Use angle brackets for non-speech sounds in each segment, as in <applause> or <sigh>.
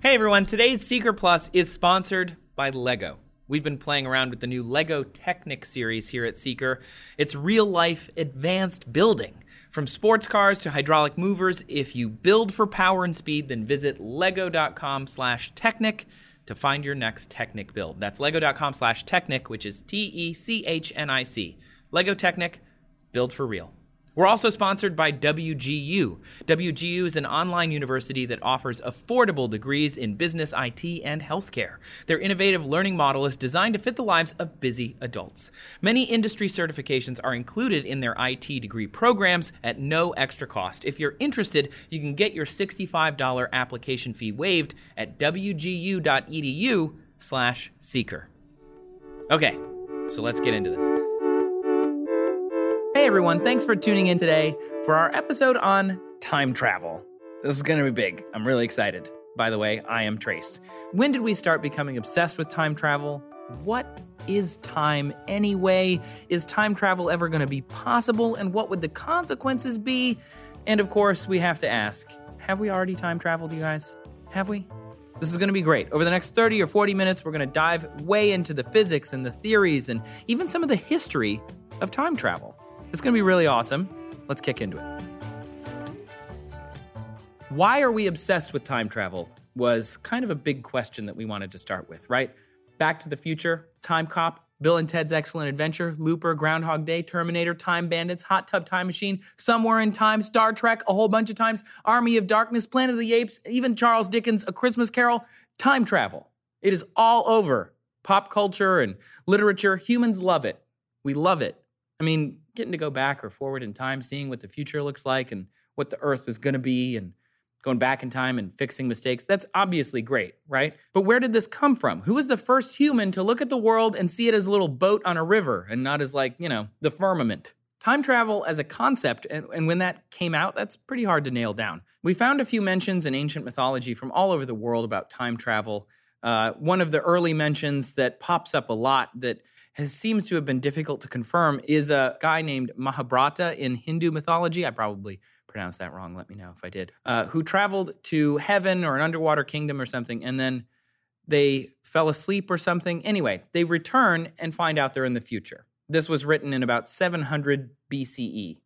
Hey everyone, today's Seeker Plus is sponsored by Lego. We've been playing around with the new Lego Technic series here at Seeker. It's real life advanced building. From sports cars to hydraulic movers, if you build for power and speed, then visit lego.com slash technic to find your next Technic build. That's lego.com slash technic, which is T-E-C-H-N-I-C. Lego Technic, build for real. We're also sponsored by WGU. WGU is an online university that offers affordable degrees in business, IT, and healthcare. Their innovative learning model is designed to fit the lives of busy adults. Many industry certifications are included in their IT degree programs at no extra cost. If you're interested, you can get your $65 application fee waived at wgu.edu/seeker. Okay, so let's get into this. Everyone, thanks for tuning in today for our episode on time travel. This is going to be big. I'm really excited. By the way, I am Trace. When did we start becoming obsessed with time travel? What is time anyway? Is time travel ever going to be possible? And what would the consequences be? And of course, we have to ask have we already time traveled, you guys? Have we? This is going to be great. Over the next 30 or 40 minutes, we're going to dive way into the physics and the theories and even some of the history of time travel. It's going to be really awesome. Let's kick into it. Why are we obsessed with time travel? Was kind of a big question that we wanted to start with, right? Back to the Future, Time Cop, Bill and Ted's Excellent Adventure, Looper, Groundhog Day, Terminator, Time Bandits, Hot Tub Time Machine, Somewhere in Time, Star Trek, a whole bunch of times, Army of Darkness, Planet of the Apes, even Charles Dickens' A Christmas Carol, time travel. It is all over pop culture and literature. Humans love it. We love it. I mean, getting to go back or forward in time, seeing what the future looks like and what the earth is going to be and going back in time and fixing mistakes, that's obviously great, right? But where did this come from? Who was the first human to look at the world and see it as a little boat on a river and not as like, you know, the firmament? Time travel as a concept, and, and when that came out, that's pretty hard to nail down. We found a few mentions in ancient mythology from all over the world about time travel. Uh, one of the early mentions that pops up a lot that has, seems to have been difficult to confirm is a guy named Mahabharata in Hindu mythology. I probably pronounced that wrong. Let me know if I did. Uh, who traveled to heaven or an underwater kingdom or something, and then they fell asleep or something. Anyway, they return and find out they're in the future. This was written in about 700 BCE,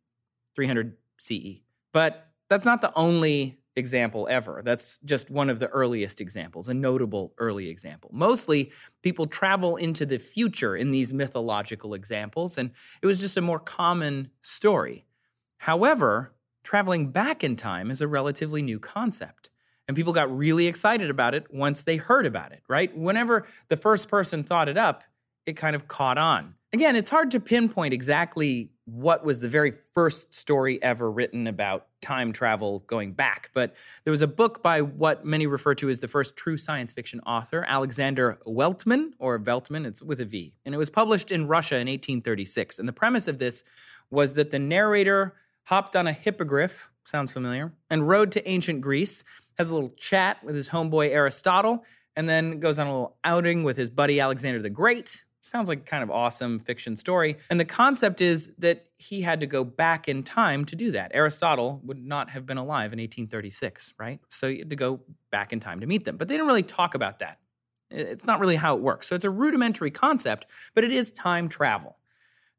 300 CE. But that's not the only example ever. That's just one of the earliest examples, a notable early example. Mostly people travel into the future in these mythological examples, and it was just a more common story. However, traveling back in time is a relatively new concept. And people got really excited about it once they heard about it, right? Whenever the first person thought it up, it kind of caught on. Again, it's hard to pinpoint exactly what was the very first story ever written about time travel going back, but there was a book by what many refer to as the first true science fiction author, Alexander Weltman, or Veltman, it's with a V. And it was published in Russia in 1836. And the premise of this was that the narrator hopped on a hippogriff, sounds familiar, and rode to ancient Greece, has a little chat with his homeboy Aristotle, and then goes on a little outing with his buddy Alexander the Great, Sounds like kind of awesome fiction story. And the concept is that he had to go back in time to do that. Aristotle would not have been alive in 1836, right? So you had to go back in time to meet them. But they didn't really talk about that. It's not really how it works. So it's a rudimentary concept, but it is time travel.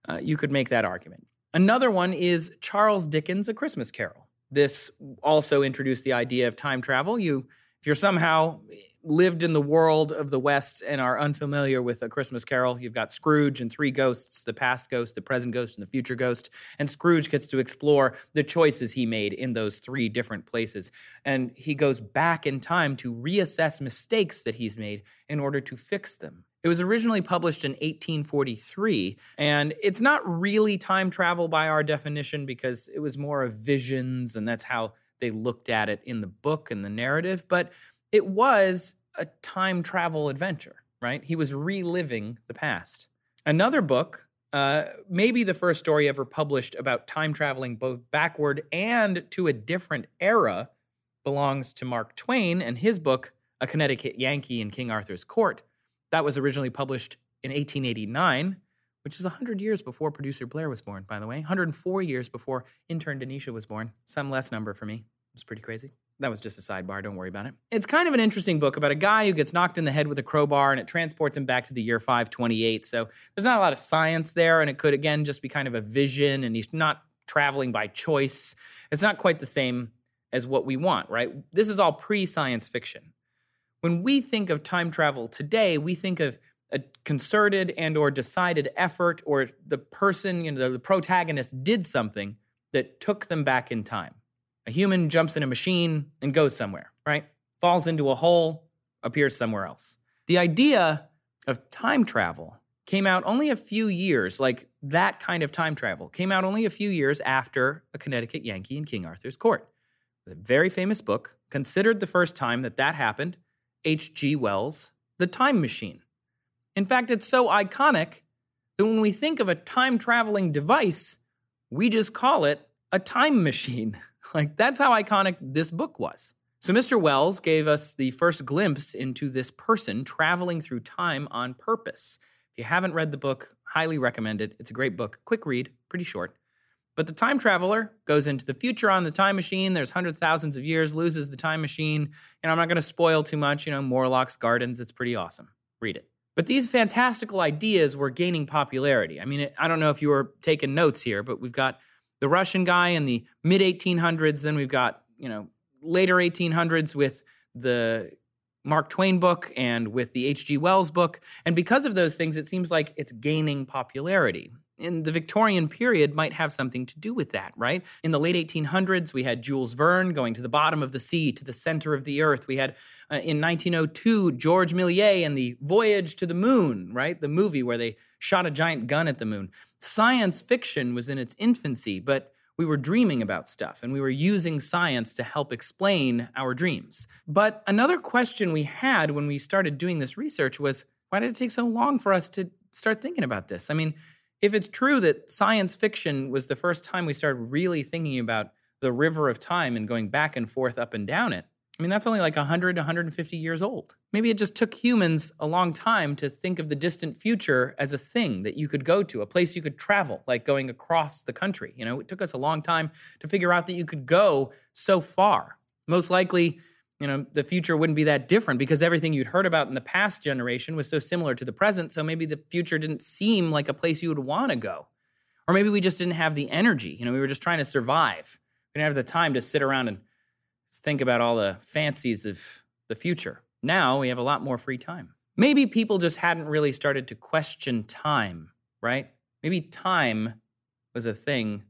Uh, you could make that argument. Another one is Charles Dickens' A Christmas Carol. This also introduced the idea of time travel. You, if you're somehow lived in the world of the West and are unfamiliar with A Christmas Carol, you've got Scrooge and three ghosts the past ghost, the present ghost, and the future ghost. And Scrooge gets to explore the choices he made in those three different places. And he goes back in time to reassess mistakes that he's made in order to fix them. It was originally published in 1843, and it's not really time travel by our definition because it was more of visions, and that's how they looked at it in the book and the narrative. But it was a time travel adventure, right? He was reliving the past. Another book, uh, maybe the first story ever published about time traveling both backward and to a different era, belongs to Mark Twain and his book, A Connecticut Yankee in King Arthur's Court. That was originally published in 1889, which is 100 years before producer Blair was born, by the way. 104 years before intern Denisha was born. Some less number for me. It's pretty crazy. That was just a sidebar. Don't worry about it. It's kind of an interesting book about a guy who gets knocked in the head with a crowbar and it transports him back to the year 528. So there's not a lot of science there. And it could, again, just be kind of a vision. And he's not traveling by choice. It's not quite the same as what we want, right? This is all pre science fiction. When we think of time travel today, we think of a concerted and or decided effort or the person, you know, the protagonist did something that took them back in time. A human jumps in a machine and goes somewhere, right? Falls into a hole, appears somewhere else. The idea of time travel came out only a few years, like that kind of time travel, came out only a few years after A Connecticut Yankee in King Arthur's Court. A very famous book, considered the first time that that happened, H.G. Wells' The Time Machine. In fact, it's so iconic that when we think of a time traveling device, we just call it a time machine. <laughs> Like, that's how iconic this book was. So, Mr. Wells gave us the first glimpse into this person traveling through time on purpose. If you haven't read the book, highly recommend it. It's a great book, quick read, pretty short. But the time traveler goes into the future on the time machine. There's hundreds, thousands of years, loses the time machine. And I'm not going to spoil too much. You know, Morlock's Gardens, it's pretty awesome. Read it. But these fantastical ideas were gaining popularity. I mean, I don't know if you were taking notes here, but we've got the Russian guy in the mid 1800s. Then we've got, you know, later 1800s with the Mark Twain book and with the H.G. Wells book. And because of those things, it seems like it's gaining popularity in the Victorian period might have something to do with that, right? In the late 1800s, we had Jules Verne going to the bottom of the sea, to the center of the earth. We had uh, in 1902 George Méliès and the Voyage to the Moon, right? The movie where they shot a giant gun at the moon. Science fiction was in its infancy, but we were dreaming about stuff and we were using science to help explain our dreams. But another question we had when we started doing this research was why did it take so long for us to start thinking about this? I mean, if it's true that science fiction was the first time we started really thinking about the river of time and going back and forth up and down it, I mean, that's only like 100, 150 years old. Maybe it just took humans a long time to think of the distant future as a thing that you could go to, a place you could travel, like going across the country. You know, it took us a long time to figure out that you could go so far. Most likely, you know, the future wouldn't be that different because everything you'd heard about in the past generation was so similar to the present. So maybe the future didn't seem like a place you would want to go. Or maybe we just didn't have the energy. You know, we were just trying to survive. We didn't have the time to sit around and think about all the fancies of the future. Now we have a lot more free time. Maybe people just hadn't really started to question time, right? Maybe time was a thing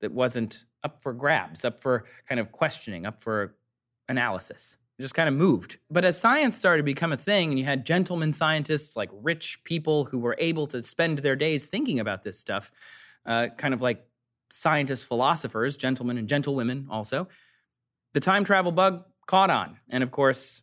that wasn't up for grabs, up for kind of questioning, up for analysis. Just kind of moved. But as science started to become a thing, and you had gentlemen scientists, like rich people who were able to spend their days thinking about this stuff, uh, kind of like scientists, philosophers, gentlemen and gentlewomen also, the time travel bug caught on. And of course,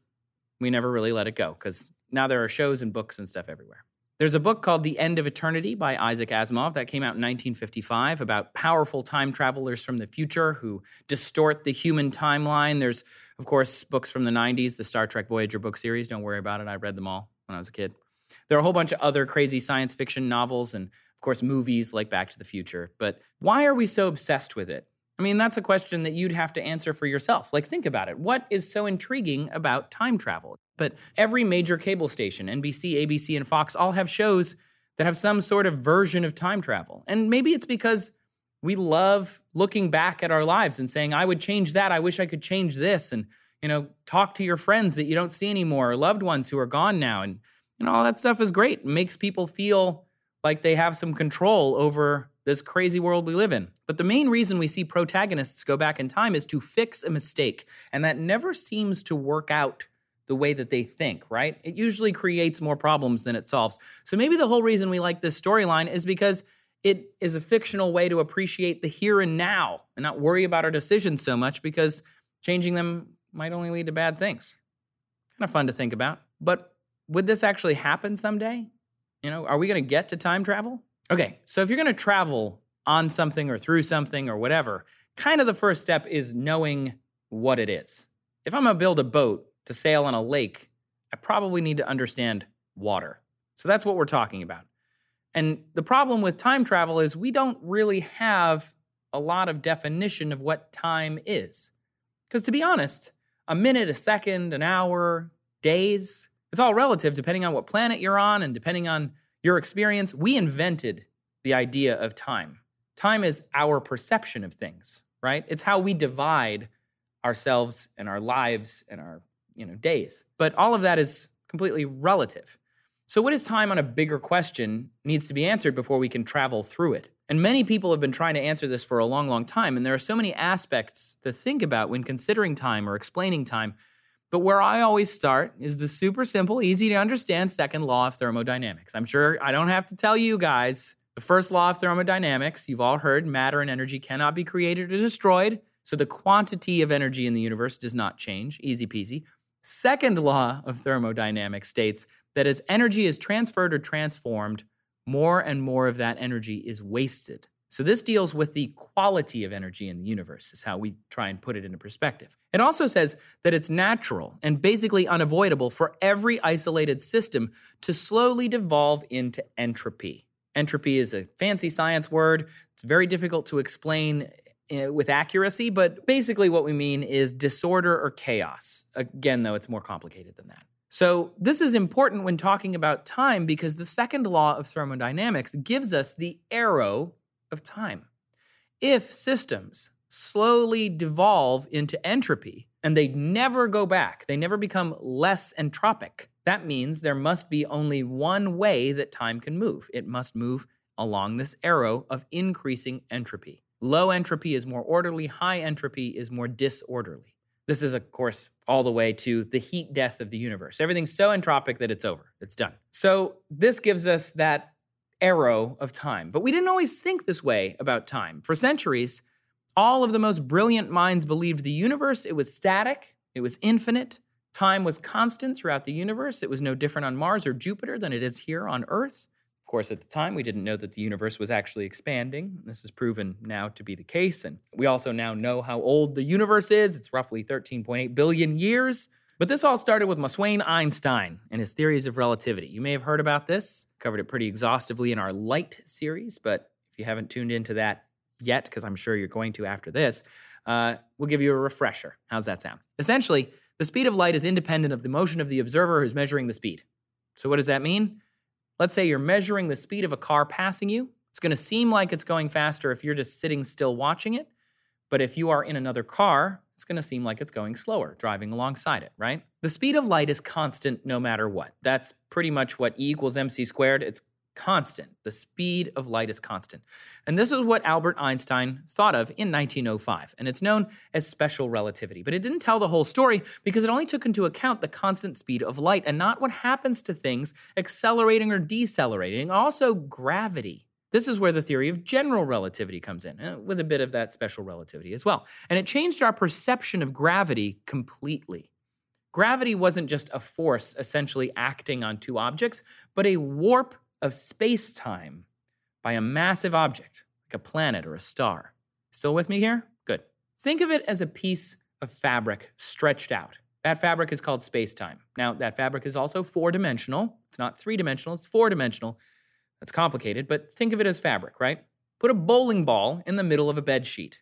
we never really let it go because now there are shows and books and stuff everywhere. There's a book called The End of Eternity by Isaac Asimov that came out in 1955 about powerful time travelers from the future who distort the human timeline. There's, of course, books from the 90s, the Star Trek Voyager book series. Don't worry about it. I read them all when I was a kid. There are a whole bunch of other crazy science fiction novels and, of course, movies like Back to the Future. But why are we so obsessed with it? I mean, that's a question that you'd have to answer for yourself. Like, think about it. What is so intriguing about time travel? But every major cable station, NBC, ABC, and Fox, all have shows that have some sort of version of time travel. And maybe it's because we love looking back at our lives and saying, I would change that. I wish I could change this. And, you know, talk to your friends that you don't see anymore, or loved ones who are gone now. And, you know, all that stuff is great. It makes people feel like they have some control over this crazy world we live in. But the main reason we see protagonists go back in time is to fix a mistake. And that never seems to work out the way that they think, right? It usually creates more problems than it solves. So maybe the whole reason we like this storyline is because it is a fictional way to appreciate the here and now and not worry about our decisions so much because changing them might only lead to bad things. Kind of fun to think about. But would this actually happen someday? You know, are we going to get to time travel? Okay, so if you're going to travel on something or through something or whatever, kind of the first step is knowing what it is. If I'm going to build a boat to sail on a lake, I probably need to understand water. So that's what we're talking about. And the problem with time travel is we don't really have a lot of definition of what time is. Because to be honest, a minute, a second, an hour, days. It's all relative depending on what planet you're on and depending on your experience. We invented the idea of time. Time is our perception of things, right? It's how we divide ourselves and our lives and our, you know, days. But all of that is completely relative. So what is time on a bigger question needs to be answered before we can travel through it. And many people have been trying to answer this for a long, long time. And there are so many aspects to think about when considering time or explaining time. But where I always start is the super simple, easy to understand second law of thermodynamics. I'm sure I don't have to tell you guys the first law of thermodynamics. You've all heard matter and energy cannot be created or destroyed. So the quantity of energy in the universe does not change. Easy peasy. Second law of thermodynamics states that as energy is transferred or transformed, more and more of that energy is wasted. So, this deals with the quality of energy in the universe, is how we try and put it into perspective. It also says that it's natural and basically unavoidable for every isolated system to slowly devolve into entropy. Entropy is a fancy science word, it's very difficult to explain Eh, with accuracy, but basically what we mean is disorder or chaos. Again, though, it's more complicated than that. So, this is important when talking about time because the second law of thermodynamics gives us the arrow of time. If systems slowly devolve into entropy and they never go back, they never become less entropic, that means there must be only one way that time can move. It must move along this arrow of increasing entropy. Low entropy is more orderly, high entropy is more disorderly. This is, of course, all the way to the heat death of the universe. Everything's so entropic that it's over, it's done. So, this gives us that arrow of time. But we didn't always think this way about time. For centuries, all of the most brilliant minds believed the universe it was static, it was infinite, time was constant throughout the universe. It was no different on Mars or Jupiter than it is here on Earth. Of course, at the time, we didn't know that the universe was actually expanding. This is proven now to be the case. And we also now know how old the universe is. It's roughly 13.8 billion years. But this all started with Moswayne Einstein and his theories of relativity. You may have heard about this, covered it pretty exhaustively in our Light series. But if you haven't tuned into that yet, because I'm sure you're going to after this, uh, we'll give you a refresher. How's that sound? Essentially, the speed of light is independent of the motion of the observer who's measuring the speed. So, what does that mean? Let's say you're measuring the speed of a car passing you. It's going to seem like it's going faster if you're just sitting still watching it. But if you are in another car, it's going to seem like it's going slower, driving alongside it, right? The speed of light is constant no matter what. That's pretty much what E equals mc squared. It's constant. The speed of light is constant. And this is what Albert Einstein thought of in 1905. And it's known as special relativity. But it didn't tell the whole story because it only took into account the constant speed of light and not what happens to things accelerating or decelerating, also gravity. This is where the theory of general relativity comes in, uh, with a bit of that special relativity as well. And it changed our perception of gravity completely. Gravity wasn't just a force essentially acting on two objects, but a warp of space time by a massive object, like a planet or a star. Still with me here? Good. Think of it as a piece of fabric stretched out. That fabric is called space time. Now, that fabric is also four dimensional. It's not three dimensional, it's four dimensional. That's complicated, but think of it as fabric, right? Put a bowling ball in the middle of a bed sheet.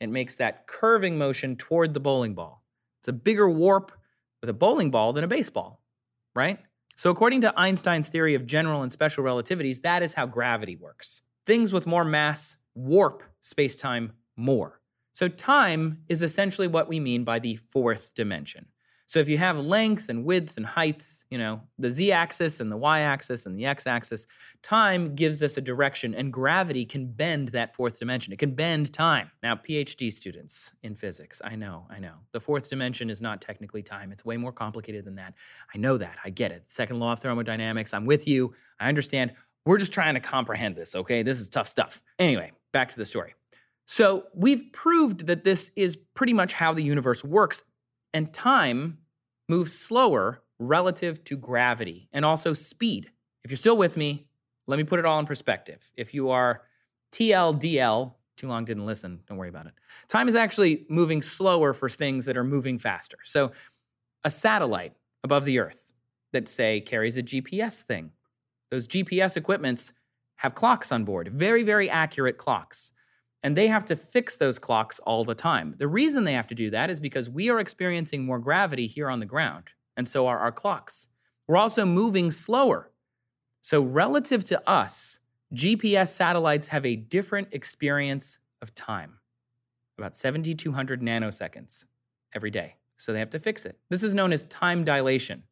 It makes that curving motion toward the bowling ball. It's a bigger warp with a bowling ball than a baseball, right? So, according to Einstein's theory of general and special relativities, that is how gravity works. Things with more mass warp space time more. So, time is essentially what we mean by the fourth dimension. So if you have length and width and height, you know, the z axis and the y axis and the x axis, time gives us a direction and gravity can bend that fourth dimension. It can bend time. Now, PhD students in physics, I know, I know. The fourth dimension is not technically time. It's way more complicated than that. I know that. I get it. Second law of thermodynamics. I'm with you. I understand. We're just trying to comprehend this, okay? This is tough stuff. Anyway, back to the story. So, we've proved that this is pretty much how the universe works and time moves slower relative to gravity and also speed. If you're still with me, let me put it all in perspective. If you are TLDL, too long didn't listen, don't worry about it. Time is actually moving slower for things that are moving faster. So, a satellite above the earth that, say, carries a GPS thing, those GPS equipments have clocks on board, very, very accurate clocks. And they have to fix those clocks all the time. The reason they have to do that is because we are experiencing more gravity here on the ground, and so are our clocks. We're also moving slower. So, relative to us, GPS satellites have a different experience of time, about 7,200 nanoseconds every day. So, they have to fix it. This is known as time dilation.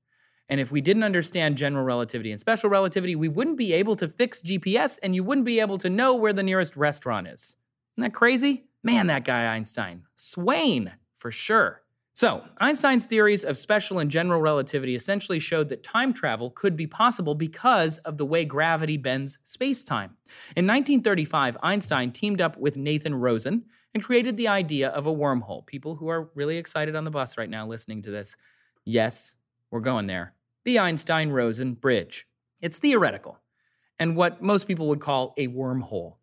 And if we didn't understand general relativity and special relativity, we wouldn't be able to fix GPS and you wouldn't be able to know where the nearest restaurant is. Isn't that crazy? Man, that guy Einstein. Swain, for sure. So, Einstein's theories of special and general relativity essentially showed that time travel could be possible because of the way gravity bends space-time. In 1935, Einstein teamed up with Nathan Rosen and created the idea of a wormhole. People who are really excited on the bus right now listening to this, yes, we're going there. The Einstein Rosen bridge. It's theoretical and what most people would call a wormhole.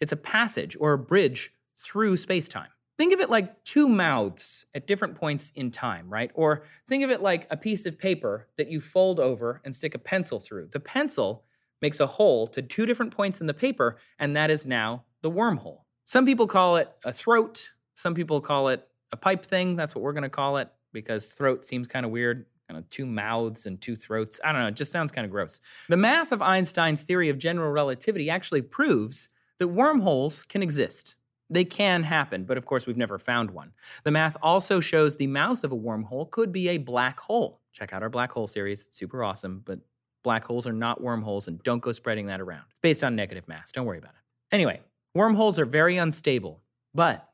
It's a passage or a bridge through space-time. Think of it like two mouths at different points in time, right? Or think of it like a piece of paper that you fold over and stick a pencil through. The pencil makes a hole to two different points in the paper, and that is now the wormhole. Some people call it a throat, some people call it a pipe thing. That's what we're going to call it because throat seems kind of weird. Kind of two mouths and two throats. I don't know, it just sounds kind of gross. The math of Einstein's theory of general relativity actually proves that wormholes can exist. They can happen, but of course, we've never found one. The math also shows the mouth of a wormhole could be a black hole. Check out our black hole series, it's super awesome, but black holes are not wormholes, and don't go spreading that around. It's based on negative mass, don't worry about it. Anyway, wormholes are very unstable, but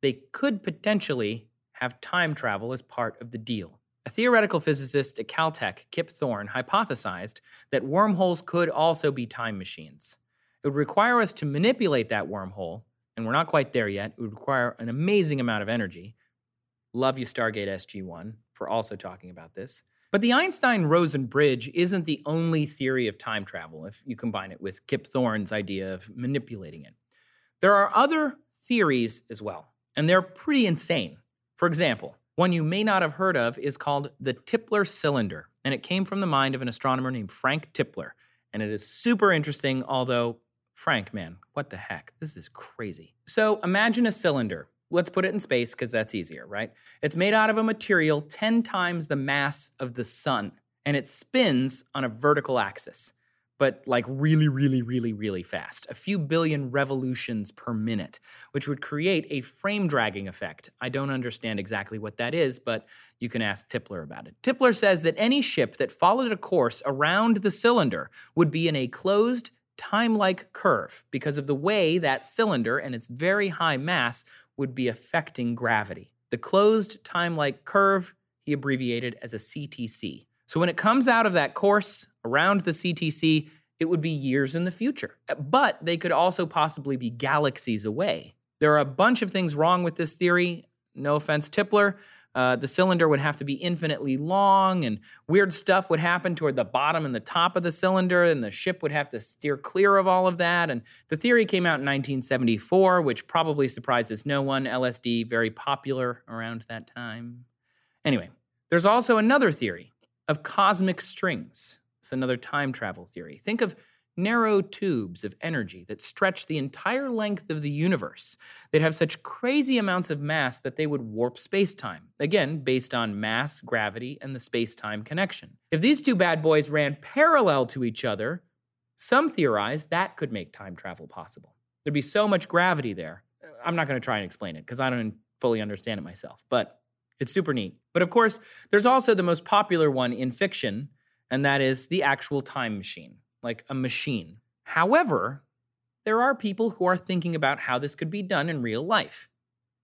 they could potentially have time travel as part of the deal. A theoretical physicist at Caltech, Kip Thorne, hypothesized that wormholes could also be time machines. It would require us to manipulate that wormhole and we're not quite there yet. It would require an amazing amount of energy. Love you, Stargate SG1, for also talking about this. But the Einstein Rosen bridge isn't the only theory of time travel if you combine it with Kip Thorne's idea of manipulating it. There are other theories as well, and they're pretty insane. For example, one you may not have heard of is called the Tipler cylinder, and it came from the mind of an astronomer named Frank Tipler. And it is super interesting, although Frank, man, what the heck? This is crazy. So imagine a cylinder. Let's put it in space because that's easier, right? It's made out of a material 10 times the mass of the sun, and it spins on a vertical axis, but like really, really, really, really fast, a few billion revolutions per minute, which would create a frame dragging effect. I don't understand exactly what that is, but you can ask Tipler about it. Tipler says that any ship that followed a course around the cylinder would be in a closed, time like curve because of the way that cylinder and its very high mass would be affecting gravity. The closed time like curve he abbreviated as a CTC. So when it comes out of that course around the CTC, it would be years in the future. But they could also possibly be galaxies away. There are a bunch of things wrong with this theory. No offense, Tipler, uh, the cylinder would have to be infinitely long, and weird stuff would happen toward the bottom and the top of the cylinder, and the ship would have to steer clear of all of that. And the theory came out in 1974, which probably surprises no one. LSD, very popular around that time. Anyway, there's also another theory of cosmic strings. It's another time travel theory. Think of narrow tubes of energy that stretch the entire length of the universe. They'd have such crazy amounts of mass that they would warp space-time. Again, based on mass, gravity, and the space-time connection. If these two bad boys ran parallel to each other, some theorize that could make time travel possible. There'd be so much gravity there. Uh, I'm not going to try and explain it because I don't fully understand it myself, but it's super neat. But of course, there's also the most popular one in fiction, and that is the actual time machine like a machine. However, there are people who are thinking about how this could be done in real life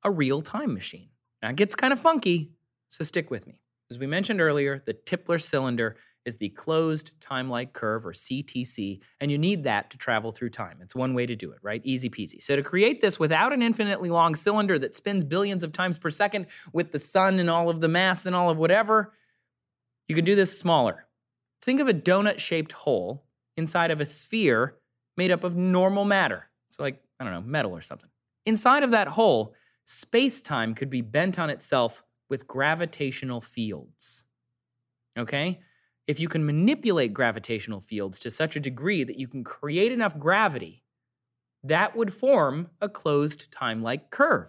a real time machine. Now, it gets kind of funky, so stick with me. As we mentioned earlier, the Tipler cylinder is the closed time like curve or CTC, and you need that to travel through time. It's one way to do it, right? Easy peasy. So, to create this without an infinitely long cylinder that spins billions of times per second with the sun and all of the mass and all of whatever, you can do this smaller. Think of a donut shaped hole inside of a sphere made up of normal matter. So, like, I don't know, metal or something. Inside of that hole, space time could be bent on itself with gravitational fields. Okay? If you can manipulate gravitational fields to such a degree that you can create enough gravity that would form a closed time like curve.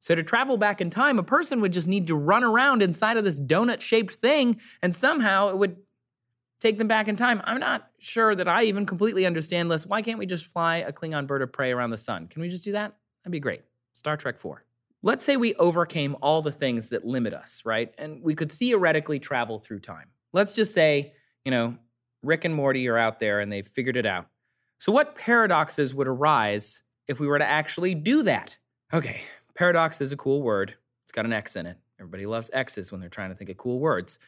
So, to travel back in time, a person would just need to run around inside of this donut shaped thing, and somehow it would take them back in time. I'm not sure that I even completely understand this. Why can't we just fly a Klingon bird of prey around the sun? Can we just do that? That'd be great. Star Trek 4. Let's say we overcame all the things that limit us, right? And we could theoretically travel through time. Let's just say, you know, Rick and Morty are out there and they've figured it out. So, what paradoxes would arise if we were to actually do that? Okay, paradox is a cool word. It's got an X in it. Everybody loves X's when they're trying to think of cool words.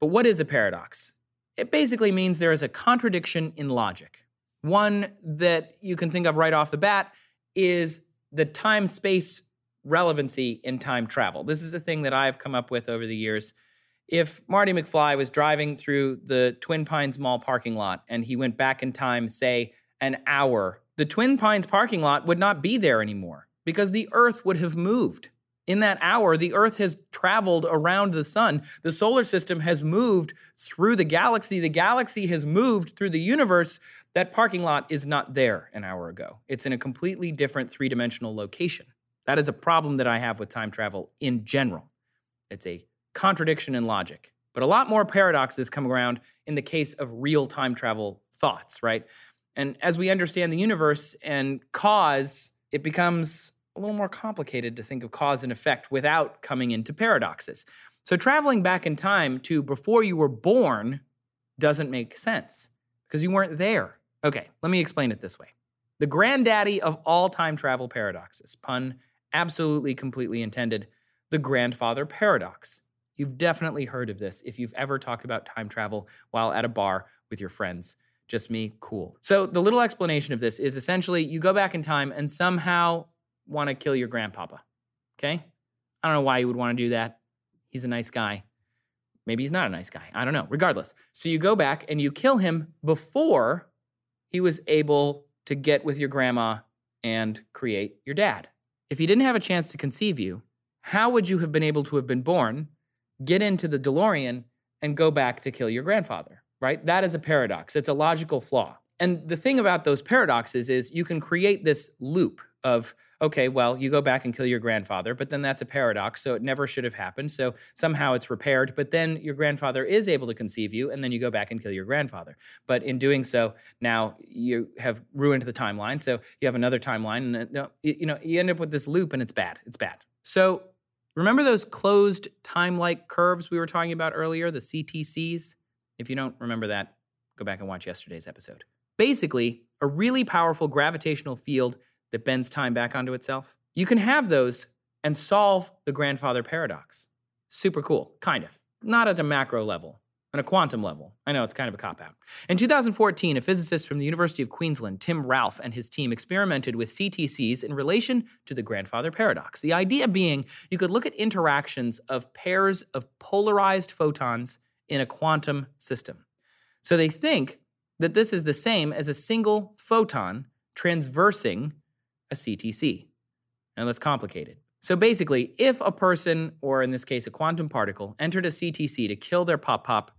But what is a paradox? It basically means there is a contradiction in logic. One that you can think of right off the bat is the time space relevancy in time travel. This is a thing that I've come up with over the years. If Marty McFly was driving through the Twin Pines Mall parking lot and he went back in time, say, an hour, the Twin Pines parking lot would not be there anymore because the Earth would have moved. In that hour, the Earth has traveled around the sun. The solar system has moved through the galaxy. The galaxy has moved through the universe. That parking lot is not there an hour ago. It's in a completely different three dimensional location. That is a problem that I have with time travel in general. It's a contradiction in logic. But a lot more paradoxes come around in the case of real time travel thoughts, right? And as we understand the universe and cause, it becomes a little more complicated to think of cause and effect without coming into paradoxes. So traveling back in time to before you were born doesn't make sense because you weren't there. Okay, let me explain it this way. The granddaddy of all time travel paradoxes, pun absolutely completely intended, the grandfather paradox. You've definitely heard of this if you've ever talked about time travel while at a bar with your friends. Just me, cool. So, the little explanation of this is essentially you go back in time and somehow want to kill your grandpapa. Okay? I don't know why you would want to do that. He's a nice guy. Maybe he's not a nice guy. I don't know. Regardless. So, you go back and you kill him before he was able to get with your grandma and create your dad. If he didn't have a chance to conceive you, how would you have been able to have been born, get into the DeLorean, and go back to kill your grandfather? right? That is a paradox. It's a logical flaw. And the thing about those paradoxes is you can create this loop of, okay, well, you go back and kill your grandfather, but then that's a paradox. So it never should have happened. So somehow it's repaired, but then your grandfather is able to conceive you, and then you go back and kill your grandfather. But in doing so, now you have ruined the timeline. So you have another timeline, and uh, you know, you end up with this loop, and it's bad. It's bad. So remember those closed time like curves we were talking about earlier, the CTCs? If you don't remember that, go back and watch yesterday's episode. Basically, a really powerful gravitational field that bends time back onto itself. You can have those and solve the grandfather paradox. Super cool, kind of. Not at a macro level, on a quantum level. I know it's kind of a cop out. In 2014, a physicist from the University of Queensland, Tim Ralph, and his team experimented with CTCs in relation to the grandfather paradox. The idea being you could look at interactions of pairs of polarized photons in a quantum system. So they think that this is the same as a single photon transversing a CTC. Now that's complicated. So basically, if a person, or in this case, a quantum particle, entered a CTC to kill their pop pop,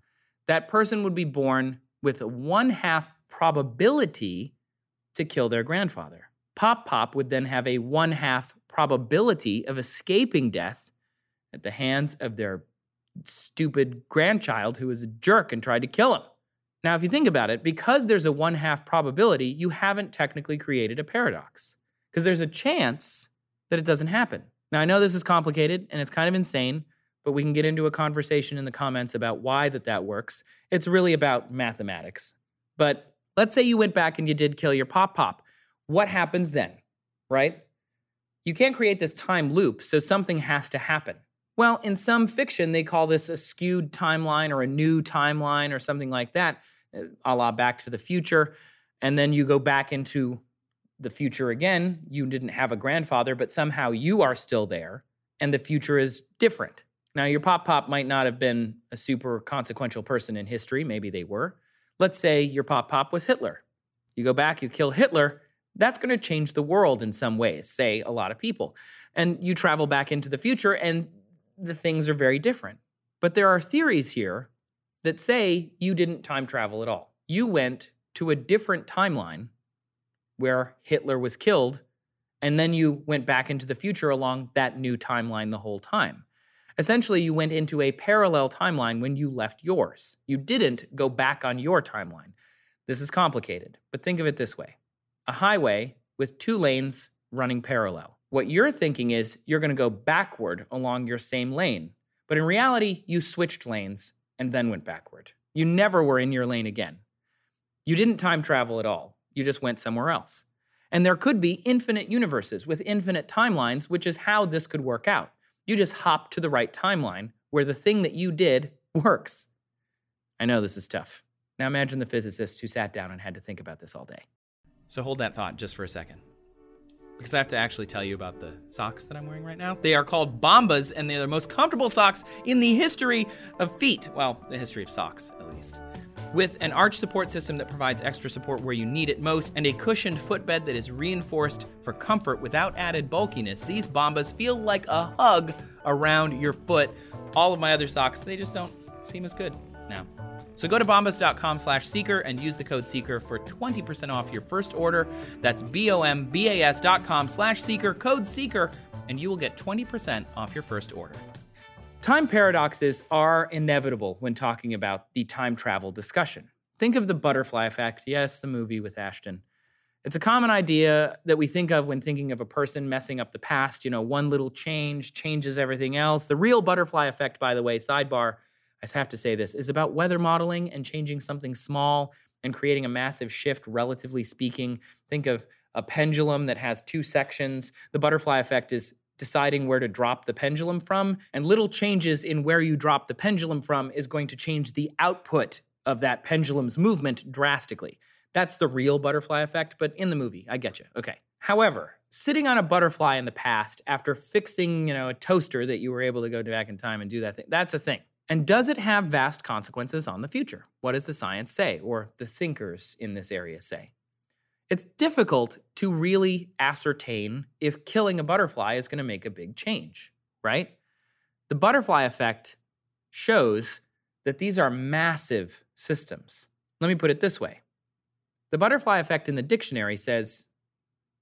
that person would be born with a one half probability to kill their grandfather. Pop Pop would then have a one half probability of escaping death at the hands of their stupid grandchild who was a jerk and tried to kill him. Now, if you think about it, because there's a one half probability, you haven't technically created a paradox because there's a chance that it doesn't happen. Now, I know this is complicated and it's kind of insane, but we can get into a conversation in the comments about why that that works. It's really about mathematics. But let's say you went back and you did kill your pop pop. What happens then, right? You can't create this time loop, so something has to happen. Well, in some fiction, they call this a skewed timeline or a new timeline or something like that, uh, a la Back to the Future. And then you go back into the future again. You didn't have a grandfather, but somehow you are still there, and the future is different. Now, your pop pop might not have been a super consequential person in history. Maybe they were. Let's say your pop pop was Hitler. You go back, you kill Hitler. That's going to change the world in some ways, say a lot of people. And you travel back into the future, and the things are very different. But there are theories here that say you didn't time travel at all. You went to a different timeline where Hitler was killed, and then you went back into the future along that new timeline the whole time. Essentially, you went into a parallel timeline when you left yours. You didn't go back on your timeline. This is complicated, but think of it this way a highway with two lanes running parallel. What you're thinking is you're going to go backward along your same lane, but in reality, you switched lanes and then went backward. You never were in your lane again. You didn't time travel at all, you just went somewhere else. And there could be infinite universes with infinite timelines, which is how this could work out. You just hop to the right timeline where the thing that you did <laughs> works. I know this is tough. Now imagine the physicists who sat down and had to think about this all day. So hold that thought just for a second. Because I have to actually tell you about the socks that I'm wearing right now. They are called Bombas, and they're the most comfortable socks in the history of feet. Well, the history of socks, at least. With an arch support system that provides extra support where you need it most, and a cushioned footbed that is reinforced for comfort without added bulkiness, these Bombas feel like a hug around your foot. All of my other socks, they just don't seem as good now. So go to bombas.com slash seeker and use the code seeker for 20% off your first order. That's B-O-M-B-A-S dot com slash seeker, code seeker, and you will get 20% off your first order. Time paradoxes are inevitable when talking about the time travel discussion. Think of the butterfly effect. Yes, the movie with Ashton. It's a common idea that we think of when thinking of a person messing up the past. You know, one little change changes everything else. The real butterfly effect, by the way, sidebar, I have to say this, is about weather modeling and changing something small and creating a massive shift, relatively speaking. Think of a pendulum that has two sections. The butterfly effect is deciding where to drop the pendulum from, and little changes in where you drop the pendulum from is going to change the output of that pendulum's movement drastically. That's the real butterfly effect, but in the movie, I get you. Okay. However, sitting on a butterfly in the past after fixing, you know, a toaster that you were able to go back in time and do that thing, that's a thing. And does it have vast consequences on the future? What does the science say, or the thinkers in this area say? It's difficult to really ascertain if killing a butterfly is going to make a big change, right? The butterfly effect shows that these are massive systems. Let me put it this way the butterfly effect in the dictionary says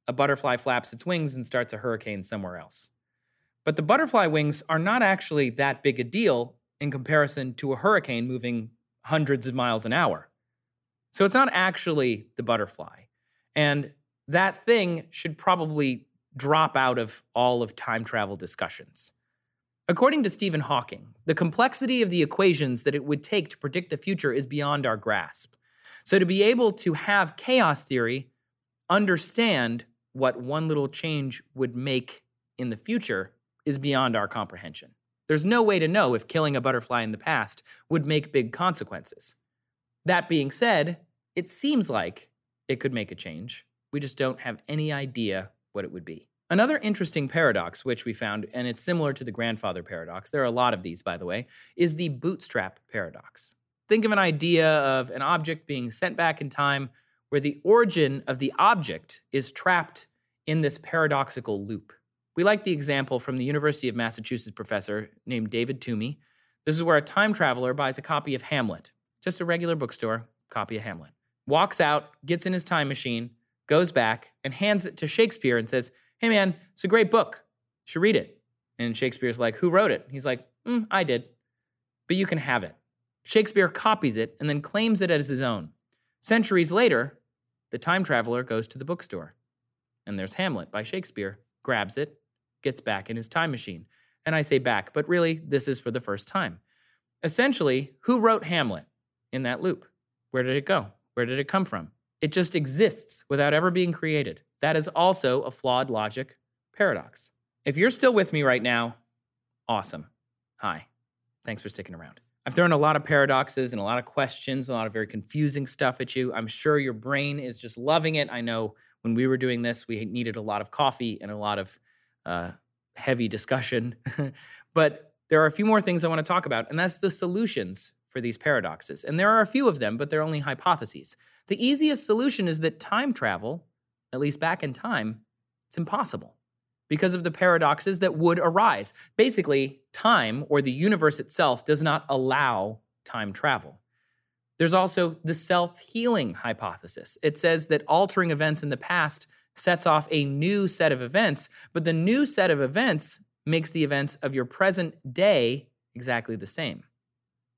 a butterfly flaps its wings and starts a hurricane somewhere else. But the butterfly wings are not actually that big a deal in comparison to a hurricane moving hundreds of miles an hour. So it's not actually the butterfly. And that thing should probably drop out of all of time travel discussions. According to Stephen Hawking, the complexity of the equations that it would take to predict the future is beyond our grasp. So, to be able to have chaos theory understand what one little change would make in the future is beyond our comprehension. There's no way to know if killing a butterfly in the past would make big consequences. That being said, it seems like it could make a change. We just don't have any idea what it would be. Another interesting paradox, which we found, and it's similar to the grandfather paradox, there are a lot of these, by the way, is the bootstrap paradox. Think of an idea of an object being sent back in time where the origin of the object is trapped in this paradoxical loop. We like the example from the University of Massachusetts professor named David Toomey. This is where a time traveler buys a copy of Hamlet, just a regular bookstore copy of Hamlet walks out, gets in his time machine, goes back, and hands it to Shakespeare and says, Hey, man, it's a great book. You should read it. And Shakespeare's like, Who wrote it? He's like, mm, I did. But you can have it. Shakespeare copies it and then claims it as his own. Centuries later, the time traveler goes to the bookstore. And there's Hamlet by Shakespeare, grabs it, gets back in his time machine. And I say back, but really, this is for the first time. Essentially, who wrote Hamlet in that loop? Where did it go? Where did it come from? It just exists without ever being created. That is also a flawed logic paradox. If you're still with me right now, awesome. Hi. Thanks for sticking around. I've thrown a lot of paradoxes and a lot of questions, a lot of very confusing stuff at you. I'm sure your brain is just loving it. I know when we were doing this, we needed a lot of coffee and a lot of uh, heavy discussion. <laughs> but there are a few more things I want to talk about, and that's the solutions for these paradoxes. And there are a few of them, but they're only hypotheses. The easiest solution is that time travel, at least back in time, it's impossible because of the paradoxes that would arise. Basically, time or the universe itself does not allow time travel. There's also the self healing hypothesis. It says that altering events in the past sets off a new set of events, but the new set of events makes the events of your present day exactly the same.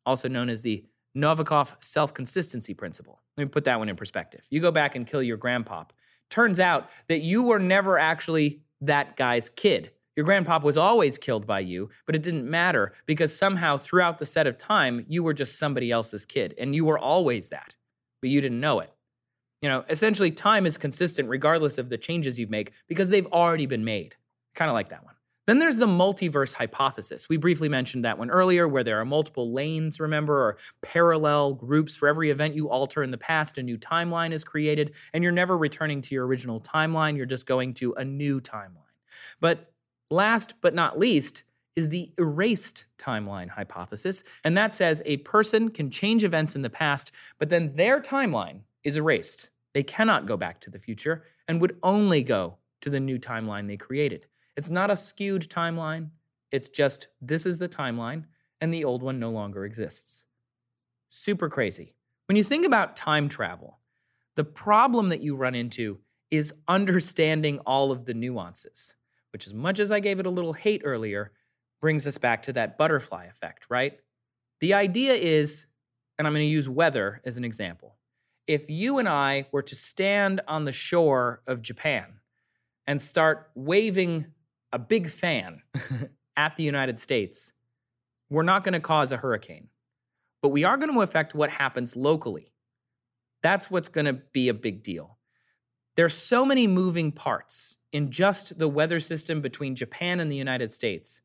Also known as the Novikov self consistency principle. Let me put that one in perspective. You go back and kill your grandpa. Turns out that you were never actually that guy's kid. Your grandpop was always killed by you, but it didn't matter because somehow throughout the set of time, you were just somebody else's kid and you were always that, but you didn't know it. You know, essentially, time is consistent regardless of the changes you make because they've already been made. Kind of like that one. Then there's the multiverse hypothesis. We briefly mentioned that one earlier, where there are multiple lanes, remember, or parallel groups for every event you alter in the past, a new timeline is created, and you're never returning to your original timeline, you're just going to a new timeline. But Last but not least is the erased timeline hypothesis, and that says a person can change events in the past, but then their timeline is erased. They cannot go back to the future and would only go to the new timeline they created. It's not a skewed timeline, it's just this is the timeline, and the old one no longer exists. Super crazy. When you think about time travel, the problem that you run into is understanding all of the nuances which, as much as I gave it a little hate earlier, brings us back to that butterfly effect, right? The idea is, and I'm going to use weather as an example. If you and I were to stand on the shore of Japan and start waving a big fan <laughs> at the United States, we're not going to cause a hurricane, but we are going to affect what happens locally. That's what's going to be a big deal. There's so many moving parts in just the weather system between Japan and the United States.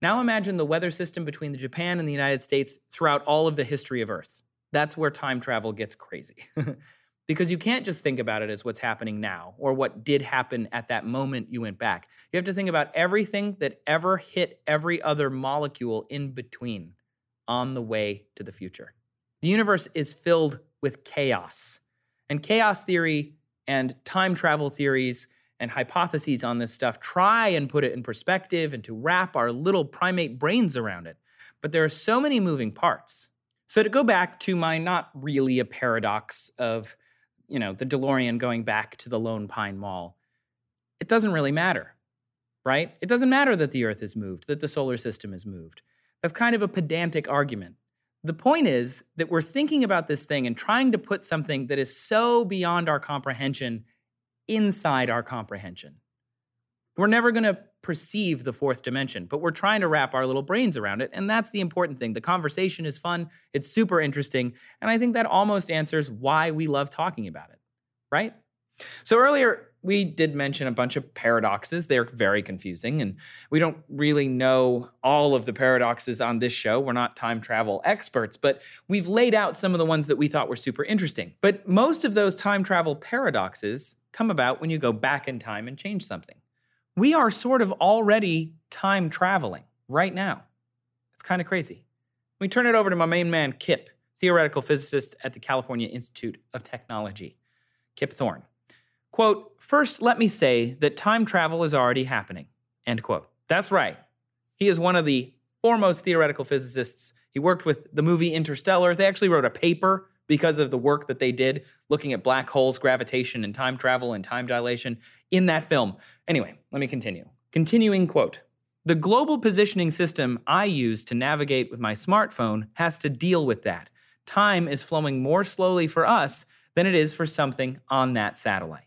Now imagine the weather system between the Japan and the United States throughout all of the history of Earth. That's where time travel gets crazy. <laughs> because you can't just think about it as what's happening now or what did happen at that moment you went back. You have to think about everything that ever hit every other molecule in between on the way to the future. The universe is filled with chaos. And chaos theory and time travel theories and hypotheses on this stuff try and put it in perspective and to wrap our little primate brains around it. But there are so many moving parts. So to go back to my not really a paradox of, you know, the DeLorean going back to the Lone Pine Mall, it doesn't really matter, right? It doesn't matter that the Earth is moved, that the solar system is moved. That's kind of a pedantic argument. The point is that we're thinking about this thing and trying to put something that is so beyond our comprehension inside our comprehension. We're never going to perceive the fourth dimension, but we're trying to wrap our little brains around it. And that's the important thing. The conversation is fun, it's super interesting. And I think that almost answers why we love talking about it, right? So earlier, we did mention a bunch of paradoxes. They're very confusing, and we don't really know all of the paradoxes on this show. We're not time travel experts, but we've laid out some of the ones that we thought were super interesting. But most of those time travel paradoxes come about when you go back in time and change something. We are sort of already time traveling right now. It's kind of crazy. We turn it over to my main man, Kip, theoretical physicist at the California Institute of Technology. Kip Thorne. Quote, first, let me say that time travel is already happening. End quote. That's right. He is one of the foremost theoretical physicists. He worked with the movie Interstellar. They actually wrote a paper because of the work that they did looking at black holes, gravitation, and time travel and time dilation in that film. Anyway, let me continue. Continuing quote The global positioning system I use to navigate with my smartphone has to deal with that. Time is flowing more slowly for us than it is for something on that satellite.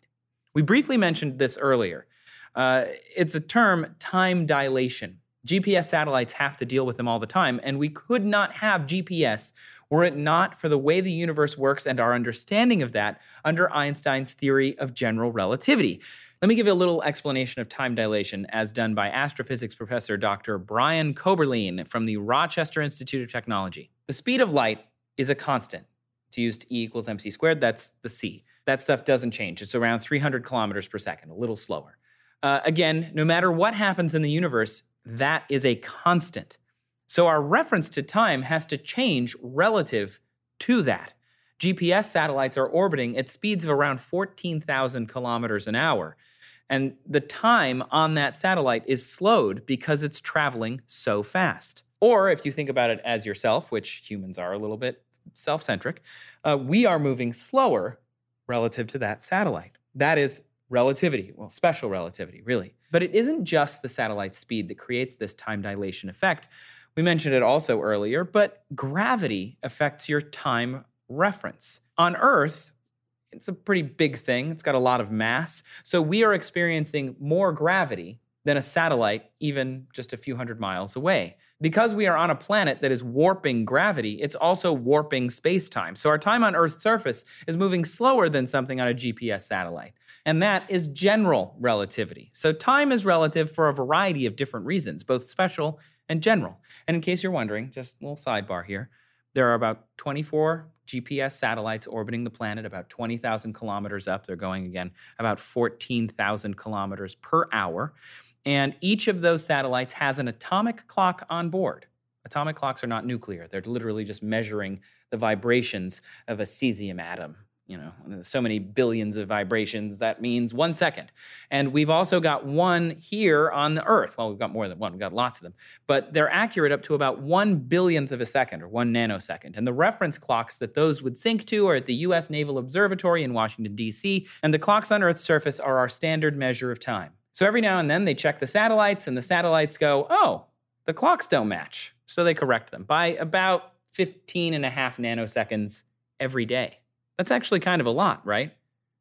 We briefly mentioned this earlier. Uh, it's a term, time dilation. GPS satellites have to deal with them all the time, and we could not have GPS were it not for the way the universe works and our understanding of that under Einstein's theory of general relativity. Let me give you a little explanation of time dilation as done by astrophysics professor Dr. Brian Koberlein from the Rochester Institute of Technology. The speed of light is a constant. It's used E equals mc squared, that's the c. That stuff doesn't change. It's around 300 kilometers per second, a little slower. Uh, again, no matter what happens in the universe, that is a constant. So our reference to time has to change relative to that. GPS satellites are orbiting at speeds of around 14,000 kilometers an hour. And the time on that satellite is slowed because it's traveling so fast. Or if you think about it as yourself, which humans are a little bit self centric, uh, we are moving slower relative to that satellite. That is relativity, well, special relativity, really. But it isn't just the satellite's speed that creates this time dilation effect. We mentioned it also earlier, but gravity affects your time reference. On Earth, it's a pretty big thing. It's got a lot of mass. So we are experiencing more gravity than a satellite, even just a few hundred miles away. Because we are on a planet that is warping gravity, it's also warping space time. So our time on Earth's surface is moving slower than something on a GPS satellite. And that is general relativity. So time is relative for a variety of different reasons, both special and general. And in case you're wondering, just a little sidebar here there are about 24 GPS satellites orbiting the planet about 20,000 kilometers up. They're going again about 14,000 kilometers per hour. And each of those satellites has an atomic clock on board. Atomic clocks are not nuclear, they're literally just measuring the vibrations of a cesium atom you know, so many billions of vibrations. That means one second. And we've also got one here on the Earth. Well, we've got more than one, we've got lots of them, but they're accurate up to about one billionth of a second or one nanosecond. And the reference clocks that those would sync to are at the US Naval Observatory in Washington, D.C., and the clocks on Earth's surface are our standard measure of time. So every now and then they check the satellites, and the satellites go, oh, the clocks don't match. So they correct them by about 15 and a half nanoseconds every day. That's actually kind of a lot, right?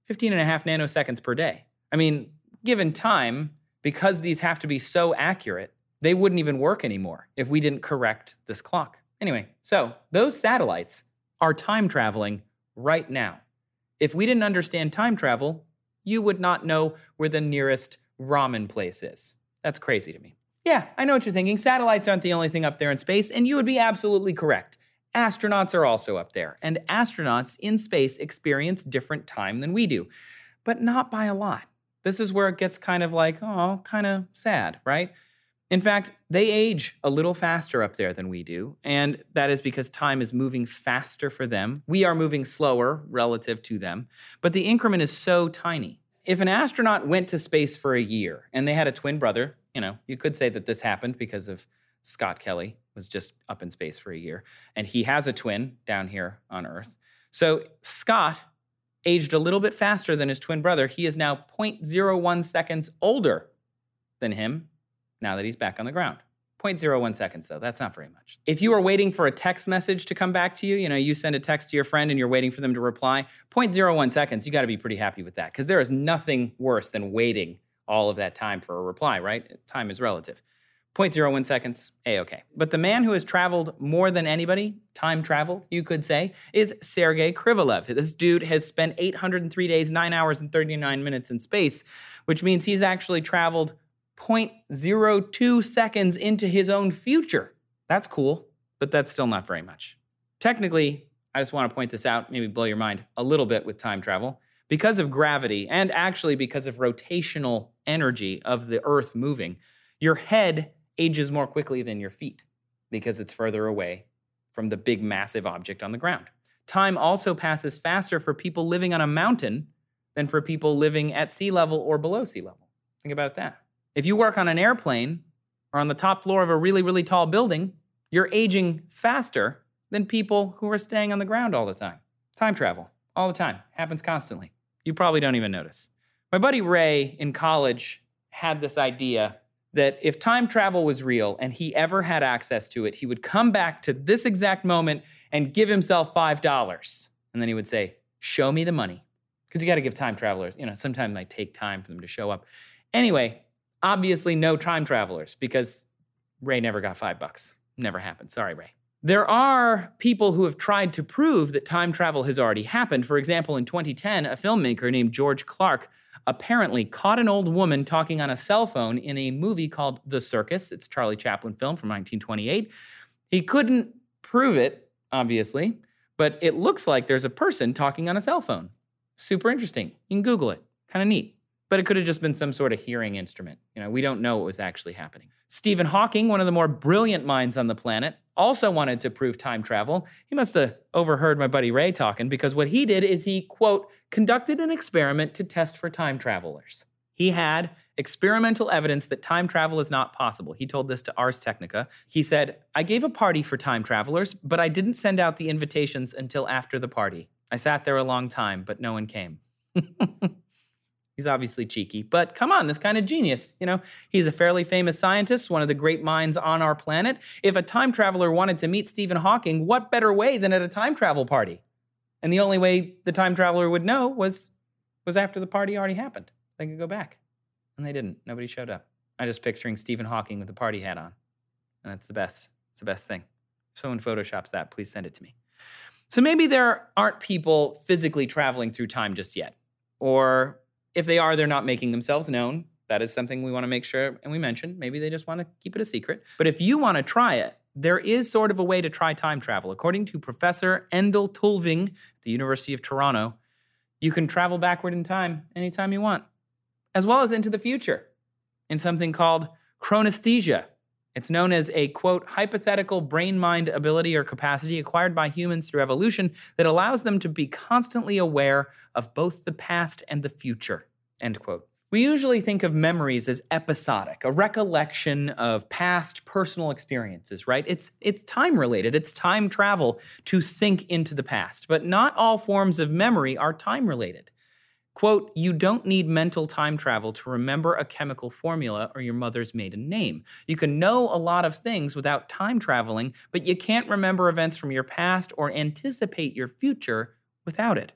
15 and a half nanoseconds per day. I mean, given time, because these have to be so accurate, they wouldn't even work anymore if we didn't correct this clock. Anyway, so those satellites are time traveling right now. If we didn't understand time travel, you would not know where the nearest ramen place is. That's crazy to me. Yeah, I know what you're thinking. Satellites aren't the only thing up there in space, and you would be absolutely correct. Astronauts are also up there, and astronauts in space experience different time than we do, but not by a lot. This is where it gets kind of like, oh, kind of sad, right? In fact, they age a little faster up there than we do, and that is because time is moving faster for them. We are moving slower relative to them, but the increment is so tiny. If an astronaut went to space for a year and they had a twin brother, you know, you could say that this happened because of Scott Kelly was just up in space for a year, and he has a twin down here on Earth. So Scott aged a little bit faster than his twin brother. He is now 0.01 seconds older than him now that he's back on the ground. 0.01 seconds, though. That's not very much. If you are waiting for a text message to come back to you, you know, you send a text to your friend and you're waiting for them to reply, 0.01 seconds, you got to be pretty happy with that because there is nothing worse than waiting all of that time for a reply, right? Time is relative. 0.01 seconds, a okay. But the man who has traveled more than anybody, time travel, you could say, is Sergei Krikalev. This dude has spent 803 days, 9 hours, and 39 minutes in space, which means he's actually traveled 0.02 seconds into his own future. That's cool, but that's still not very much. Technically, I just want to point this out, maybe blow your mind a little bit with time travel. Because of gravity, and actually because of rotational energy of the Earth moving, your head ages more quickly than your feet because it's further away from the big, massive object on the ground. Time also passes faster for people living on a mountain than for people living at sea level or below sea level. Think about that. If you work on an airplane or on the top floor of a really, really tall building, you're aging faster than people who are staying on the ground all the time. Time travel, all the time, happens constantly. You probably don't even notice. My buddy Ray in college had this idea that if time travel was real and he ever had access to it, he would come back to this exact moment and give himself $5. And then he would say, Show me the money. Because you got to give time travelers, you know, sometimes they take time for them to show up. Anyway, obviously, no time travelers because Ray never got five bucks. Never happened. Sorry, Ray. There are people who have tried to prove that time travel has already happened. For example, in 2010, a filmmaker named George Clark apparently caught an old woman talking on a cell phone in a movie called The Circus. It's Charlie Chaplin film from 1928. He couldn't prove it, obviously, but it looks like there's a person talking on a cell phone. Super interesting. You can Google it. Kind of neat. But it could have just been some sort of hearing instrument. You know, we don't know what was actually happening. Stephen Hawking, one of the more brilliant minds on the planet, also wanted to prove time travel. He must have overheard my buddy Ray talking because what he did is he, quote, conducted an experiment to test for time travelers. He had experimental evidence that time travel is not possible. He told this to Ars Technica. He said, I gave a party for time travelers, but I didn't send out the invitations until after the party. I sat there a long time, but no one came. <laughs> He's obviously cheeky, but come on, this kind of genius. You know, he's a fairly famous scientist, one of the great minds on our planet. If a time traveler wanted to meet Stephen Hawking, what better way than at a time travel party? And the only way the time traveler would know was was after the party already happened. They could go back. And they didn't. Nobody showed up. I'm just picturing Stephen Hawking with a party hat on. And that's the best. It's the best thing. If someone photoshops that, please send it to me. So maybe there aren't people physically traveling through time just yet. Or if they are, they're not making themselves known. That is something we want to make sure and we mentioned. Maybe they just want to keep it a secret. But if you want to try it, there is sort of a way to try time travel. According to Professor Endel Tulving at the University of Toronto, you can travel backward in time anytime you want, as well as into the future in something called chronesthesia. It's known as a quote, hypothetical brain mind ability or capacity acquired by humans through evolution that allows them to be constantly aware of both the past and the future, end quote. We usually think of memories as episodic, a recollection of past personal experiences, right? It's it's time related. It's time travel to think into the past. But not all forms of memory are time related. Quote, you don't need mental time travel to remember a chemical formula or your mother's maiden name. You can know a lot of things without time traveling, but you can't remember events from your past or anticipate your future without it.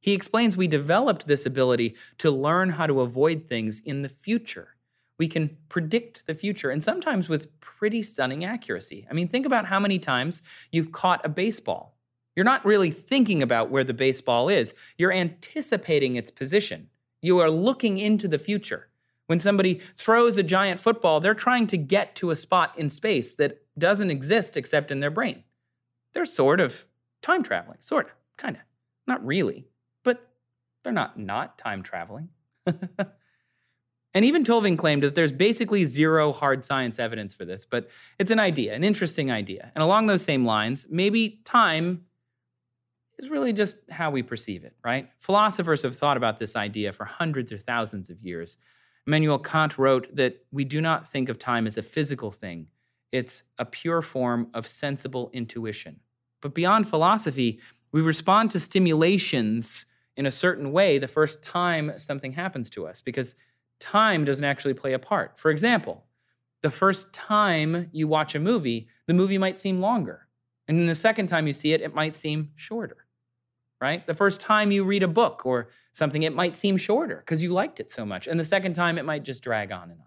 He explains we developed this ability to learn how to avoid things in the future. We can predict the future, and sometimes with pretty stunning accuracy. I mean, think about how many times you've caught a baseball. You're not really thinking about where the baseball is, you're anticipating its position. You are looking into the future. When somebody throws a giant football, they're trying to get to a spot in space that doesn't exist except in their brain. They're sort of time traveling, sort of, kind of. Not really. But they're not not time traveling. <laughs> and even Tulving claimed that there's basically zero hard science evidence for this, but it's an idea, an interesting idea. And along those same lines, maybe time is really just how we perceive it, right? Philosophers have thought about this idea for hundreds or thousands of years. Immanuel Kant wrote that we do not think of time as a physical thing, it's a pure form of sensible intuition. But beyond philosophy, we respond to stimulations in a certain way the first time something happens to us because time doesn't actually play a part. For example, the first time you watch a movie, the movie might seem longer. And then the second time you see it, it might seem shorter, right? The first time you read a book or something, it might seem shorter because you liked it so much. And the second time, it might just drag on and on.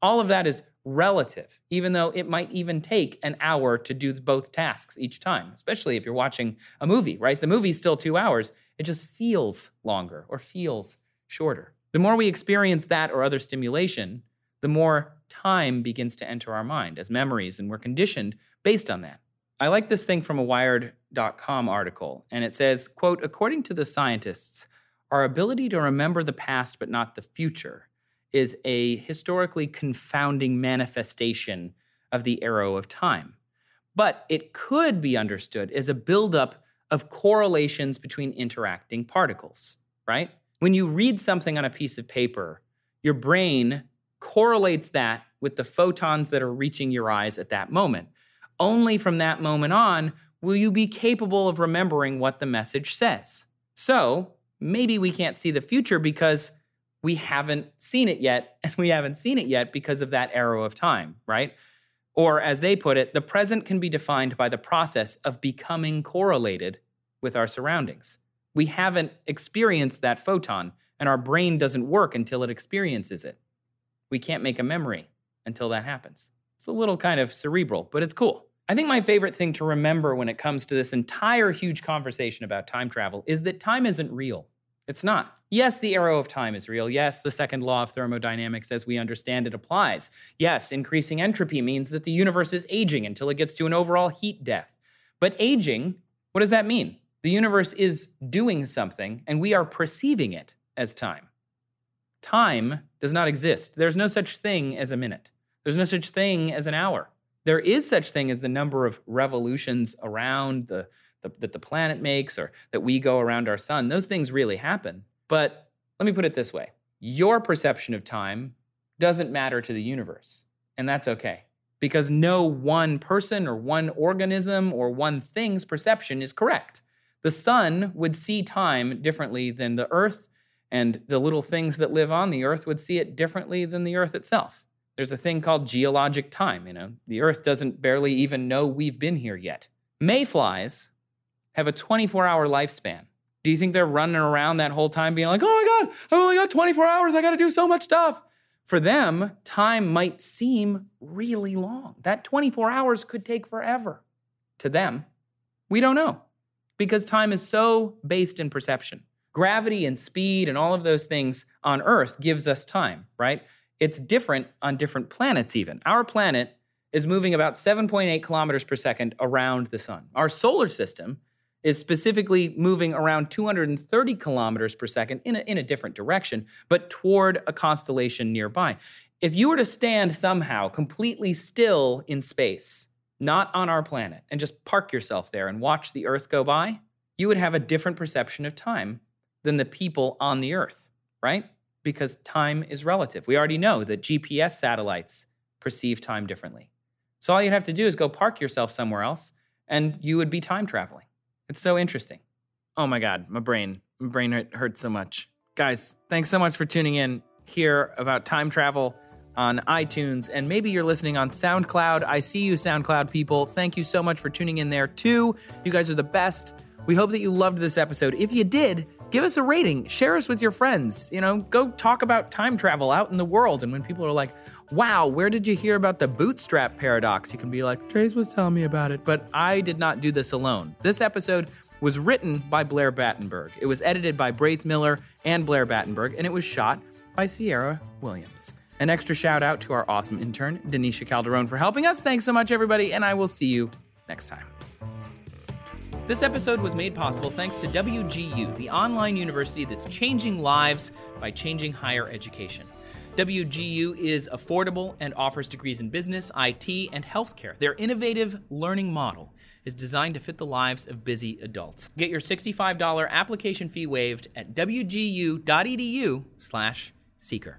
All of that is relative, even though it might even take an hour to do both tasks each time, especially if you're watching a movie, right? The movie's still two hours. It just feels longer or feels shorter. The more we experience that or other stimulation, the more time begins to enter our mind as memories, and we're conditioned based on that. I like this thing from a wired.com article, and it says, quote, according to the scientists, our ability to remember the past but not the future is a historically confounding manifestation of the arrow of time. But it could be understood as a buildup of correlations between interacting particles, right? When you read something on a piece of paper, your brain correlates that with the photons that are reaching your eyes at that moment. Only from that moment on will you be capable of remembering what the message says. So, maybe we can't see the future because we haven't seen it yet, <laughs> and we haven't seen it yet because of that arrow of time, right? Or, as they put it, the present can be defined by the process of becoming correlated with our surroundings. We haven't experienced that photon, and our brain doesn't work until it experiences it. We can't make a memory until that happens. It's a little kind of cerebral, but it's cool. I think my favorite thing to remember when it comes to this entire huge conversation about time travel is that time isn't real. It's not. Yes, the arrow of time is real. Yes, the second law of thermodynamics as we understand it applies. Yes, increasing entropy means that the universe is aging until it gets to an overall heat death. But aging, what does that mean? The universe is doing something, and we are perceiving it as time. Time does not exist. There's no such thing as a minute. There's no such thing as an hour. There is such thing as the number of revolutions around the, the that the planet makes or that we go around our sun. Those things really happen. But let me put it this way your perception of time doesn't matter to the universe. And that's okay because no one person or one organism or one thing's perception is correct. The sun would see time differently than the earth, and the little things that live on the earth would see it differently than the earth itself. There's a thing called geologic time, you know. The earth doesn't barely even know we've been here yet. Mayflies have a 24-hour lifespan. Do you think they're running around that whole time being like, "Oh my god, I've only got 24 hours. I got to do so much stuff." For them, time might seem really long. That 24 hours could take forever. To them, we don't know because time is so based in perception. Gravity and speed and all of those things on Earth gives us time, right? It's different on different planets, even. Our planet is moving about 7.8 kilometers per second around the sun. Our solar system is specifically moving around 230 kilometers per second in a, in a different direction, but toward a constellation nearby. If you were to stand somehow completely still in space, not on our planet, and just park yourself there and watch the Earth go by, you would have a different perception of time than the people on the Earth, right? Because time is relative. We already know that GPS satellites perceive time differently. So all you'd have to do is go park yourself somewhere else, and you would be time traveling. It's so interesting. Oh my God, my brain, my brain hurts so much. Guys, thanks so much for tuning in here about time travel on iTunes, and maybe you're listening on SoundCloud. I see you, SoundCloud people. Thank you so much for tuning in there too. You guys are the best. We hope that you loved this episode. If you did, give us a rating, share us with your friends. You know, go talk about time travel out in the world. And when people are like, wow, where did you hear about the bootstrap paradox? You can be like, Trace was telling me about it, but I did not do this alone. This episode was written by Blair Battenberg. It was edited by Braith Miller and Blair Battenberg, and it was shot by Sierra Williams. An extra shout out to our awesome intern, Denisha Calderon, for helping us. Thanks so much, everybody, and I will see you next time. This episode was made possible thanks to WGU, the online university that's changing lives by changing higher education. WGU is affordable and offers degrees in business, IT, and healthcare. Their innovative learning model is designed to fit the lives of busy adults. Get your $65 application fee waived at wgu.edu/seeker.